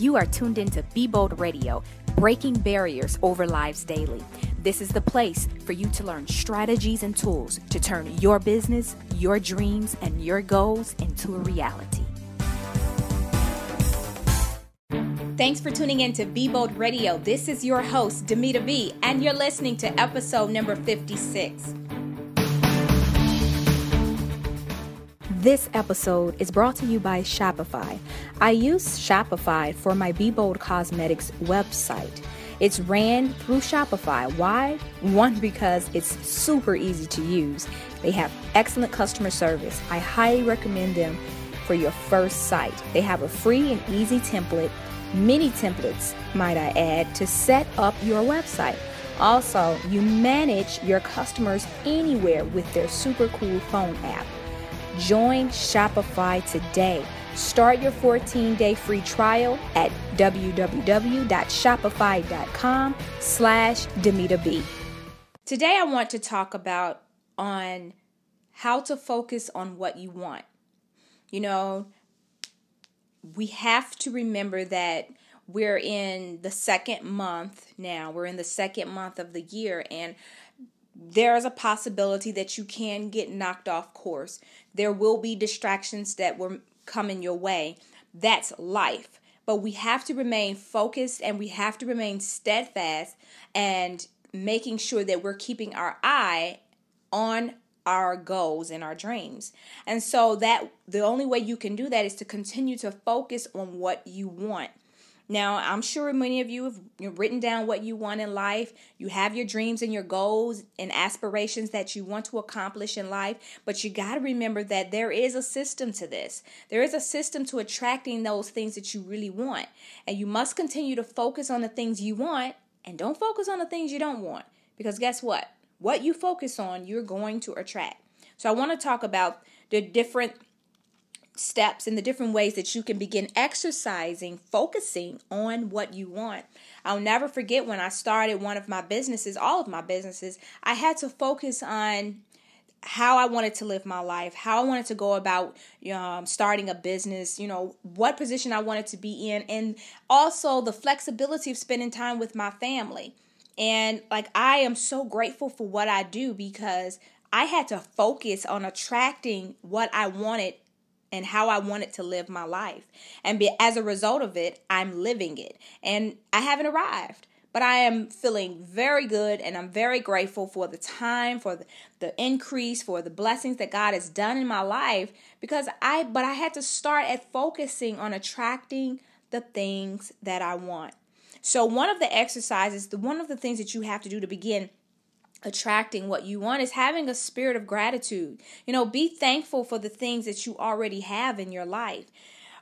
You are tuned into Be Bold Radio, breaking barriers over lives daily. This is the place for you to learn strategies and tools to turn your business, your dreams, and your goals into a reality. Thanks for tuning in to Be Bold Radio. This is your host, Dymeata B, and you're listening to episode number 56. This episode is brought to you by Shopify. I use Shopify for my Be Bold Cosmetics website. It's ran through Shopify. Why? One, because it's super easy to use. They have excellent customer service. I highly recommend them for your first site. They have a free and easy template, many templates, might I add, to set up your website. Also, you manage your customers anywhere with their super cool phone app. Join Shopify today. Start your 14-day free trial at www.shopify.com slash B. Today I want to talk about on how to focus on what you want. You know, we have to remember that we're in the second month now. We're in the second month of the year and there is a possibility that you can get knocked off course. There will be distractions that will come in your way. That's life. But we have to remain focused and we have to remain steadfast and making sure that we're keeping our eye on our goals and our dreams. And so that the only way you can do that is to continue to focus on what you want. Now, I'm sure many of you have written down what you want in life. You have your dreams and your goals and aspirations that you want to accomplish in life, but you got to remember that there is a system to this. There is a system to attracting those things that you really want. And you must continue to focus on the things you want and don't focus on the things you don't want. Because guess what? What you focus on, you're going to attract. So I want to talk about the different steps and the different ways that you can begin exercising, focusing on what you want. I'll never forget when I started one of my businesses, all of my businesses, I had to focus on how I wanted to live my life, how I wanted to go about um, starting a business, you know, what position I wanted to be in, and also the flexibility of spending time with my family. And like, I am so grateful for what I do because I had to focus on attracting what I wanted and how I wanted to live my life. And be, as a result of it, I'm living it. And I haven't arrived, but I am feeling very good and I'm very grateful for the time, for the, the increase, for the blessings that God has done in my life because I but I had to start at focusing on attracting the things that I want. So one of the exercises, the one of the things that you have to do to begin attracting what you want is having a spirit of gratitude. You know, be thankful for the things that you already have in your life.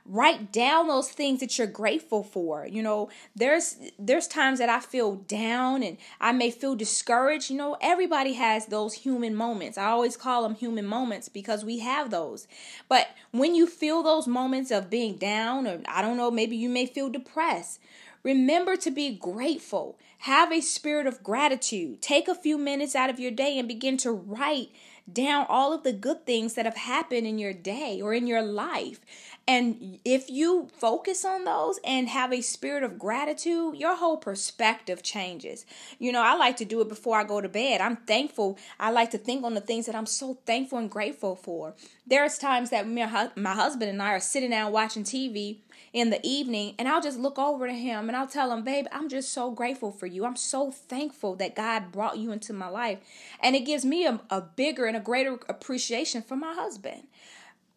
Write down those things that you're grateful for. You know, there's there's times that I feel down and I may feel discouraged. You know, everybody has those human moments. I always call them human moments because we have those. But when you feel those moments of being down or I don't know, maybe you may feel depressed, Remember to be grateful. Have a spirit of gratitude. Take a few minutes out of your day and begin to write down all of the good things that have happened in your day or in your life. And if you focus on those and have a spirit of gratitude, your whole perspective changes. You know, I like to do it before I go to bed. I'm thankful. I like to think on the things that I'm so thankful and grateful for. There's times that my husband and I are sitting down watching TV in the evening and I'll just look over to him and I'll tell him, babe, I'm just so grateful for you. I'm so thankful that God brought you into my life. And it gives me a, a bigger and a greater appreciation for my husband.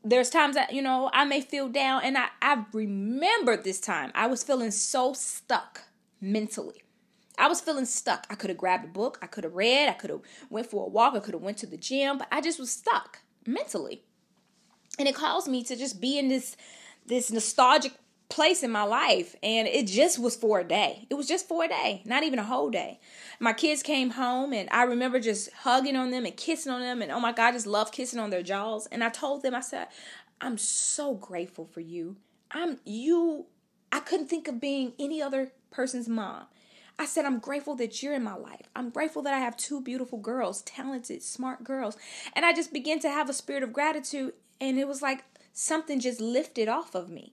There's times that, you know, I may feel down and I, I remember this time I was feeling so stuck mentally. I was feeling stuck. I could have grabbed a book, I could have read, I could have went for a walk, I could have went to the gym, but I just was stuck mentally. And it caused me to just be in this this nostalgic place in my life and it just was for a day. It was just for a day, not even a whole day. My kids came home and I remember just hugging on them and kissing on them and oh my god, I just love kissing on their jaws and I told them I said, "I'm so grateful for you. I'm you I couldn't think of being any other person's mom. I said, I'm grateful that you're in my life. I'm grateful that I have two beautiful girls, talented, smart girls. And I just began to have a spirit of gratitude. And it was like something just lifted off of me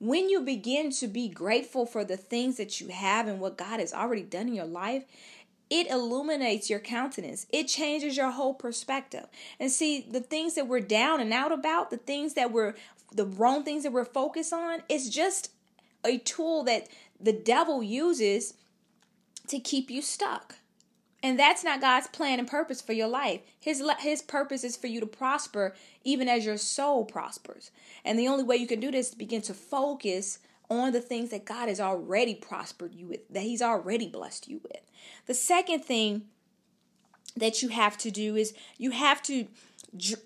when you begin to be grateful for the things that you have and what God has already done in your life, it illuminates your countenance. It changes your whole perspective. And see, the things that we're down and out about, the things that we're, the wrong things that we're focused on, it's just a tool that the devil uses to keep you stuck. And that's not God's plan and purpose for your life. His his purpose is for you to prosper even as your soul prospers. And the only way you can do this is begin to focus on the things that God has already prospered you with, that he's already blessed you with. The second thing that you have to do is you have to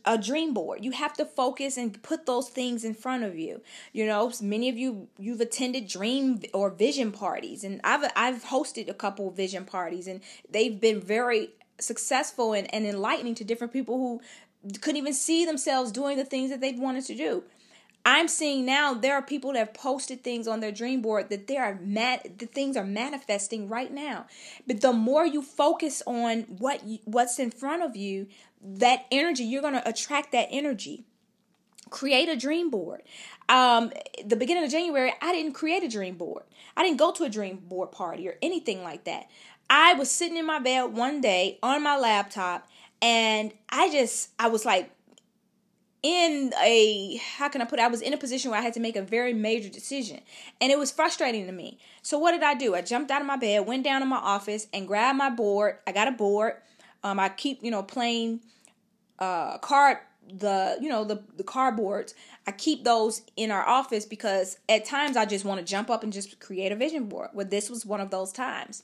a dream board. You have to focus and put those things in front of you. You know, many of you you've attended dream or vision parties, and I've I've hosted a couple vision parties, and they've been very successful and, and enlightening to different people who couldn't even see themselves doing the things that they wanted to do. I'm seeing now there are people that have posted things on their dream board that they are mad the things are manifesting right now. But the more you focus on what you, what's in front of you, that energy you're going to attract that energy. Create a dream board. Um, the beginning of January, I didn't create a dream board. I didn't go to a dream board party or anything like that. I was sitting in my bed one day on my laptop and I just I was like in a how can I put it? I was in a position where I had to make a very major decision and it was frustrating to me. So what did I do? I jumped out of my bed, went down to my office and grabbed my board. I got a board. Um, I keep, you know, playing uh card the you know the the cardboards. I keep those in our office because at times i just want to jump up and just create a vision board. Well this was one of those times.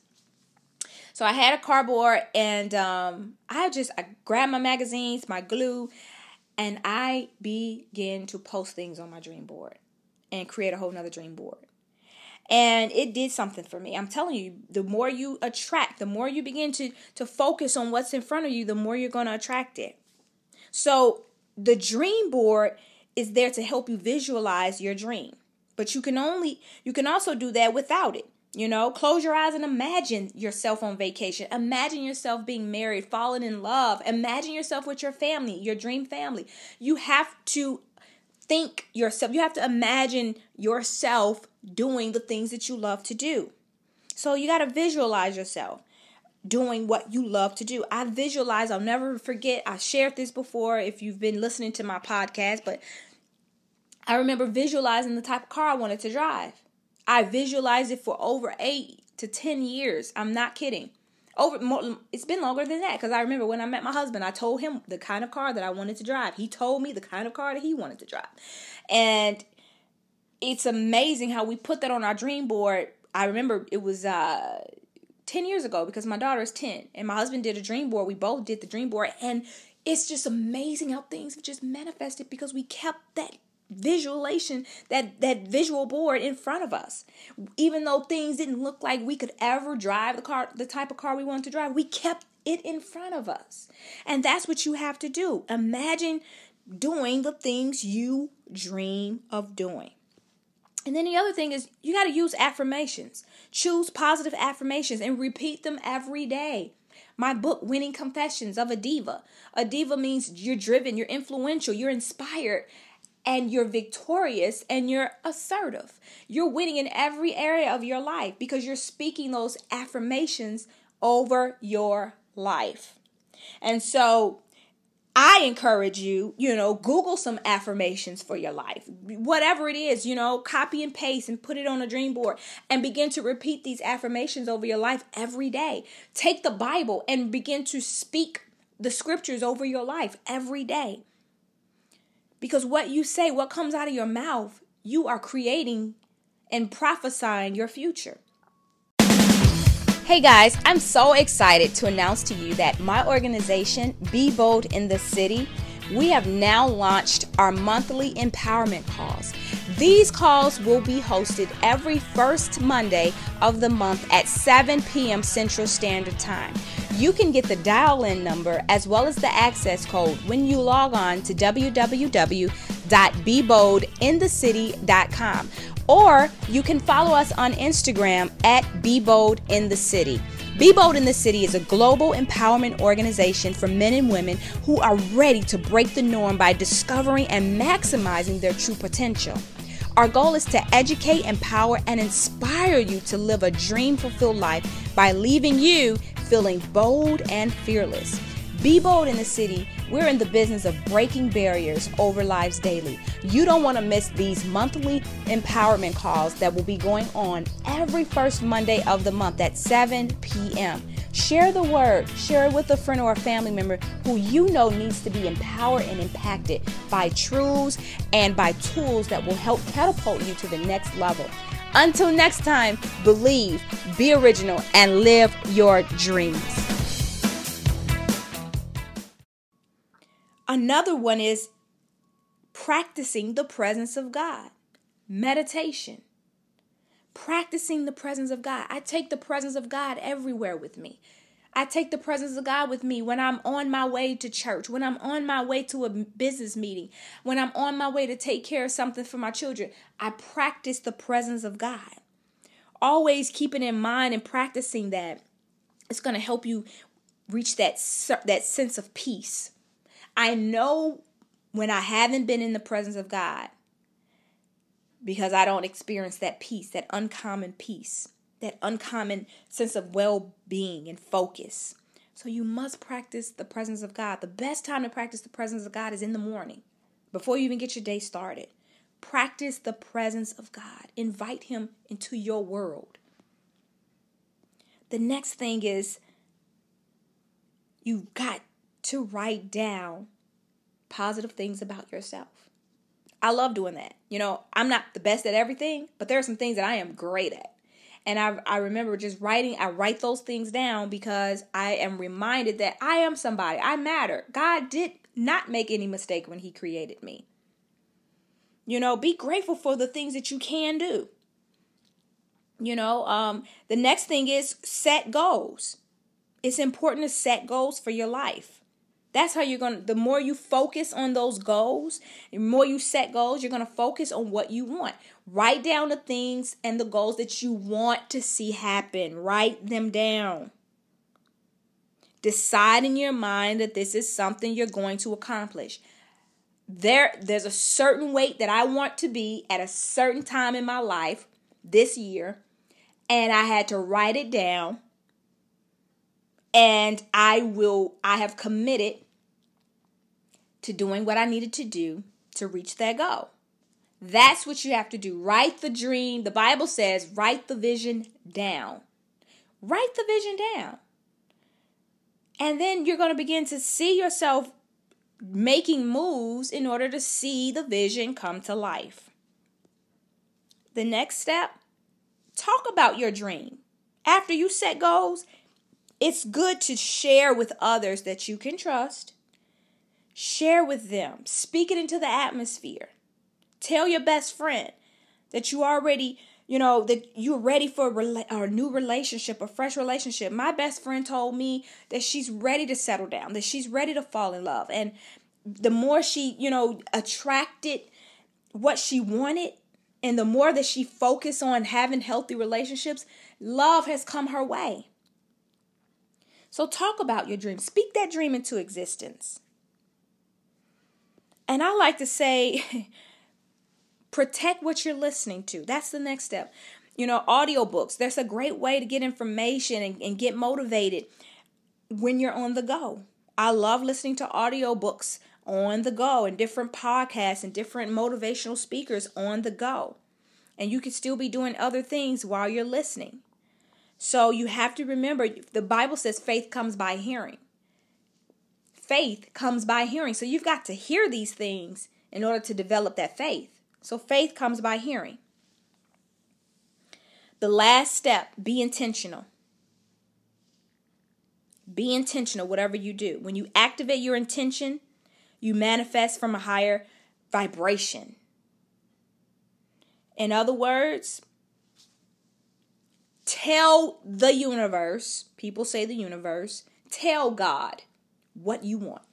So i had a cardboard and um i just i grabbed my magazines my glue and I began to post things on my dream board and create a whole nother dream board. And it did something for me. I'm telling you, the more you attract, the more you begin to, to focus on what's in front of you, the more you're going to attract it. So the dream board is there to help you visualize your dream. But you can only you can also do that without it. You know, close your eyes and imagine yourself on vacation. Imagine yourself being married, falling in love. Imagine yourself with your family, your dream family. You have to think yourself, you have to imagine yourself doing the things that you love to do. So you got to visualize yourself doing what you love to do. I visualize, I'll never forget, I shared this before if you've been listening to my podcast, but I remember visualizing the type of car I wanted to drive. I visualized it for over eight to 10 years. I'm not kidding. Over more, it's been longer than that because I remember when I met my husband, I told him the kind of car that I wanted to drive. He told me the kind of car that he wanted to drive. And it's amazing how we put that on our dream board. I remember it was uh 10 years ago because my daughter is 10 and my husband did a dream board. We both did the dream board and it's just amazing how things have just manifested because we kept that visualization that that visual board in front of us. Even though things didn't look like we could ever drive the car the type of car we wanted to drive we kept it in front of us. And that's what you have to do. Imagine doing the things you dream of doing. And then the other thing is you got to use affirmations. Choose positive affirmations and repeat them every day. My book winning confessions of a diva. A diva means you're driven you're influential you're inspired and you're victorious and you're assertive. You're winning in every area of your life because you're speaking those affirmations over your life. And so I encourage you, you know, Google some affirmations for your life. Whatever it is, you know, copy and paste and put it on a dream board and begin to repeat these affirmations over your life every day. Take the Bible and begin to speak the scriptures over your life every day. Because what you say, what comes out of your mouth, you are creating and prophesying your future. Hey guys, I'm so excited to announce to you that my organization, Be Bold in the City, we have now launched our monthly empowerment calls. These calls will be hosted every first Monday of the month at 7 p.m. Central Standard Time. You can get the dial in number as well as the access code when you log on to www.beboldinthecity.com or you can follow us on Instagram at Be Bold in the City. Be Bold in the City is a global empowerment organization for men and women who are ready to break the norm by discovering and maximizing their true potential. Our goal is to educate, empower, and inspire you to live a dream fulfilled life by leaving you feeling bold and fearless. Be bold in the city. We're in the business of breaking barriers over lives daily. You don't want to miss these monthly empowerment calls that will be going on every first Monday of the month at 7 p.m. Share the word, share it with a friend or a family member who you know needs to be empowered and impacted by truths and by tools that will help catapult you to the next level. Until next time, believe, be original, and live your dreams. Another one is practicing the presence of God, meditation. Practicing the presence of God. I take the presence of God everywhere with me. I take the presence of God with me when I'm on my way to church, when I'm on my way to a business meeting, when I'm on my way to take care of something for my children. I practice the presence of God. Always keeping in mind and practicing that. It's going to help you reach that that sense of peace. I know when I haven't been in the presence of God because I don't experience that peace, that uncommon peace, that uncommon sense of well being and focus. So you must practice the presence of God. The best time to practice the presence of God is in the morning, before you even get your day started. Practice the presence of God, invite Him into your world. The next thing is you've got to write down positive things about yourself. I love doing that. You know, I'm not the best at everything, but there are some things that I am great at. And I, I remember just writing, I write those things down because I am reminded that I am somebody. I matter. God did not make any mistake when He created me. You know, be grateful for the things that you can do. You know, um, the next thing is set goals. It's important to set goals for your life. That's how you're going to, the more you focus on those goals, the more you set goals, you're going to focus on what you want. Write down the things and the goals that you want to see happen. Write them down. Decide in your mind that this is something you're going to accomplish. There, there's a certain weight that I want to be at a certain time in my life this year, and I had to write it down and I will I have committed to doing what I needed to do to reach that goal. That's what you have to do. Write the dream. The Bible says, write the vision down. Write the vision down. And then you're going to begin to see yourself making moves in order to see the vision come to life. The next step, talk about your dream. After you set goals, it's good to share with others that you can trust. Share with them. Speak it into the atmosphere. Tell your best friend that you already, you know, that you're ready for a, rela- a new relationship, a fresh relationship. My best friend told me that she's ready to settle down, that she's ready to fall in love. And the more she, you know, attracted what she wanted, and the more that she focused on having healthy relationships, love has come her way. So talk about your dream. Speak that dream into existence. And I like to say, protect what you're listening to. That's the next step. You know, audiobooks, that's a great way to get information and, and get motivated when you're on the go. I love listening to audiobooks on the go and different podcasts and different motivational speakers on the go. And you can still be doing other things while you're listening. So you have to remember the Bible says faith comes by hearing. Faith comes by hearing. So you've got to hear these things in order to develop that faith. So faith comes by hearing. The last step be intentional. Be intentional, whatever you do. When you activate your intention, you manifest from a higher vibration. In other words, Tell the universe, people say the universe, tell God what you want.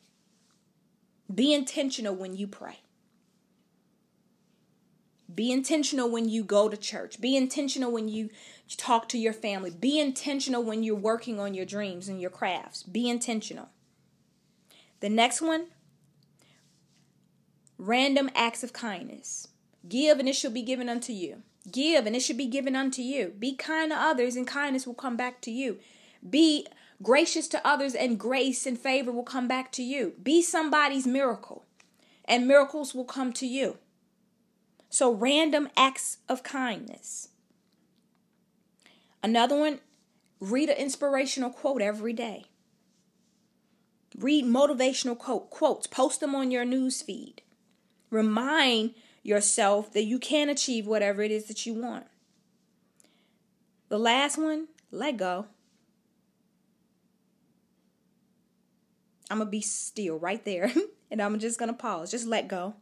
Be intentional when you pray. Be intentional when you go to church. Be intentional when you talk to your family. Be intentional when you're working on your dreams and your crafts. Be intentional. The next one random acts of kindness. Give and it shall be given unto you. Give and it should be given unto you. Be kind to others and kindness will come back to you. Be gracious to others and grace and favor will come back to you. Be somebody's miracle and miracles will come to you. So, random acts of kindness. Another one, read an inspirational quote every day. Read motivational quote, quotes, post them on your news feed. Remind yourself that you can achieve whatever it is that you want. The last one, let go. I'm going to be still right there and I'm just going to pause. Just let go.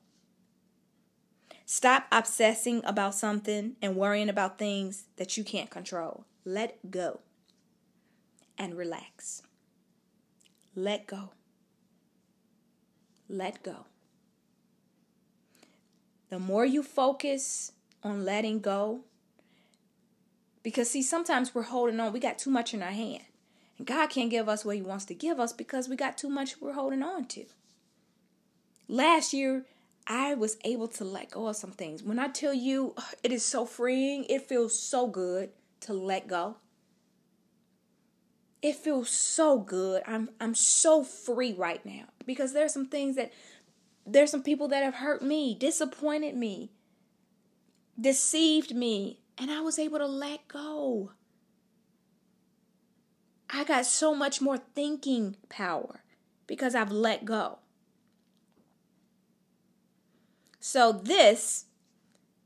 Stop obsessing about something and worrying about things that you can't control. Let go and relax. Let go. Let go. The more you focus on letting go, because see, sometimes we're holding on, we got too much in our hand. And God can't give us what He wants to give us because we got too much we're holding on to. Last year, I was able to let go of some things. When I tell you it is so freeing, it feels so good to let go. It feels so good. I'm I'm so free right now because there's some things that there's some people that have hurt me, disappointed me, deceived me, and I was able to let go. I got so much more thinking power because I've let go. So, this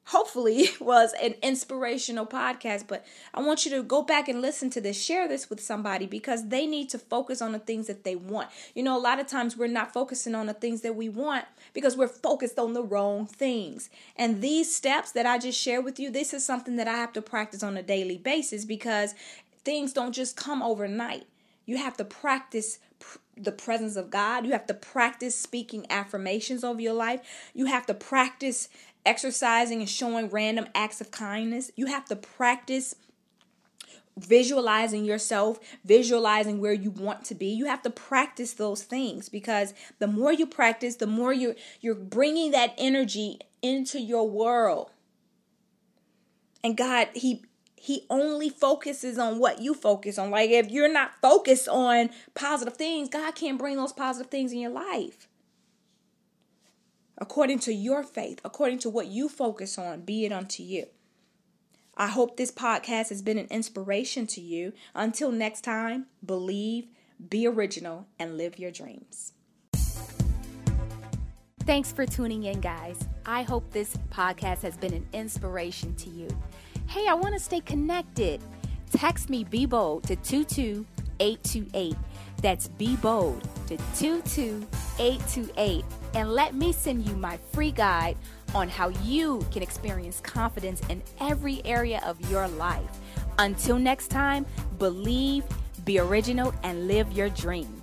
hopefully was an inspirational podcast, but I want you to go back and listen to this, share this with somebody because they need to focus on the things that they want. You know, a lot of times we're not focusing on the things that we want because we're focused on the wrong things. And these steps that I just shared with you, this is something that I have to practice on a daily basis because things don't just come overnight. You have to practice the presence of God. You have to practice speaking affirmations over your life. You have to practice exercising and showing random acts of kindness. You have to practice visualizing yourself, visualizing where you want to be. You have to practice those things because the more you practice, the more you're you're bringing that energy into your world. And God, he he only focuses on what you focus on. Like if you're not focused on positive things, God can't bring those positive things in your life. According to your faith, according to what you focus on, be it unto you. I hope this podcast has been an inspiration to you. Until next time, believe, be original, and live your dreams. Thanks for tuning in, guys. I hope this podcast has been an inspiration to you. Hey, I want to stay connected. Text me Be Bold to 22828. That's Be Bold to 22828. And let me send you my free guide on how you can experience confidence in every area of your life. Until next time, believe, be original, and live your dreams.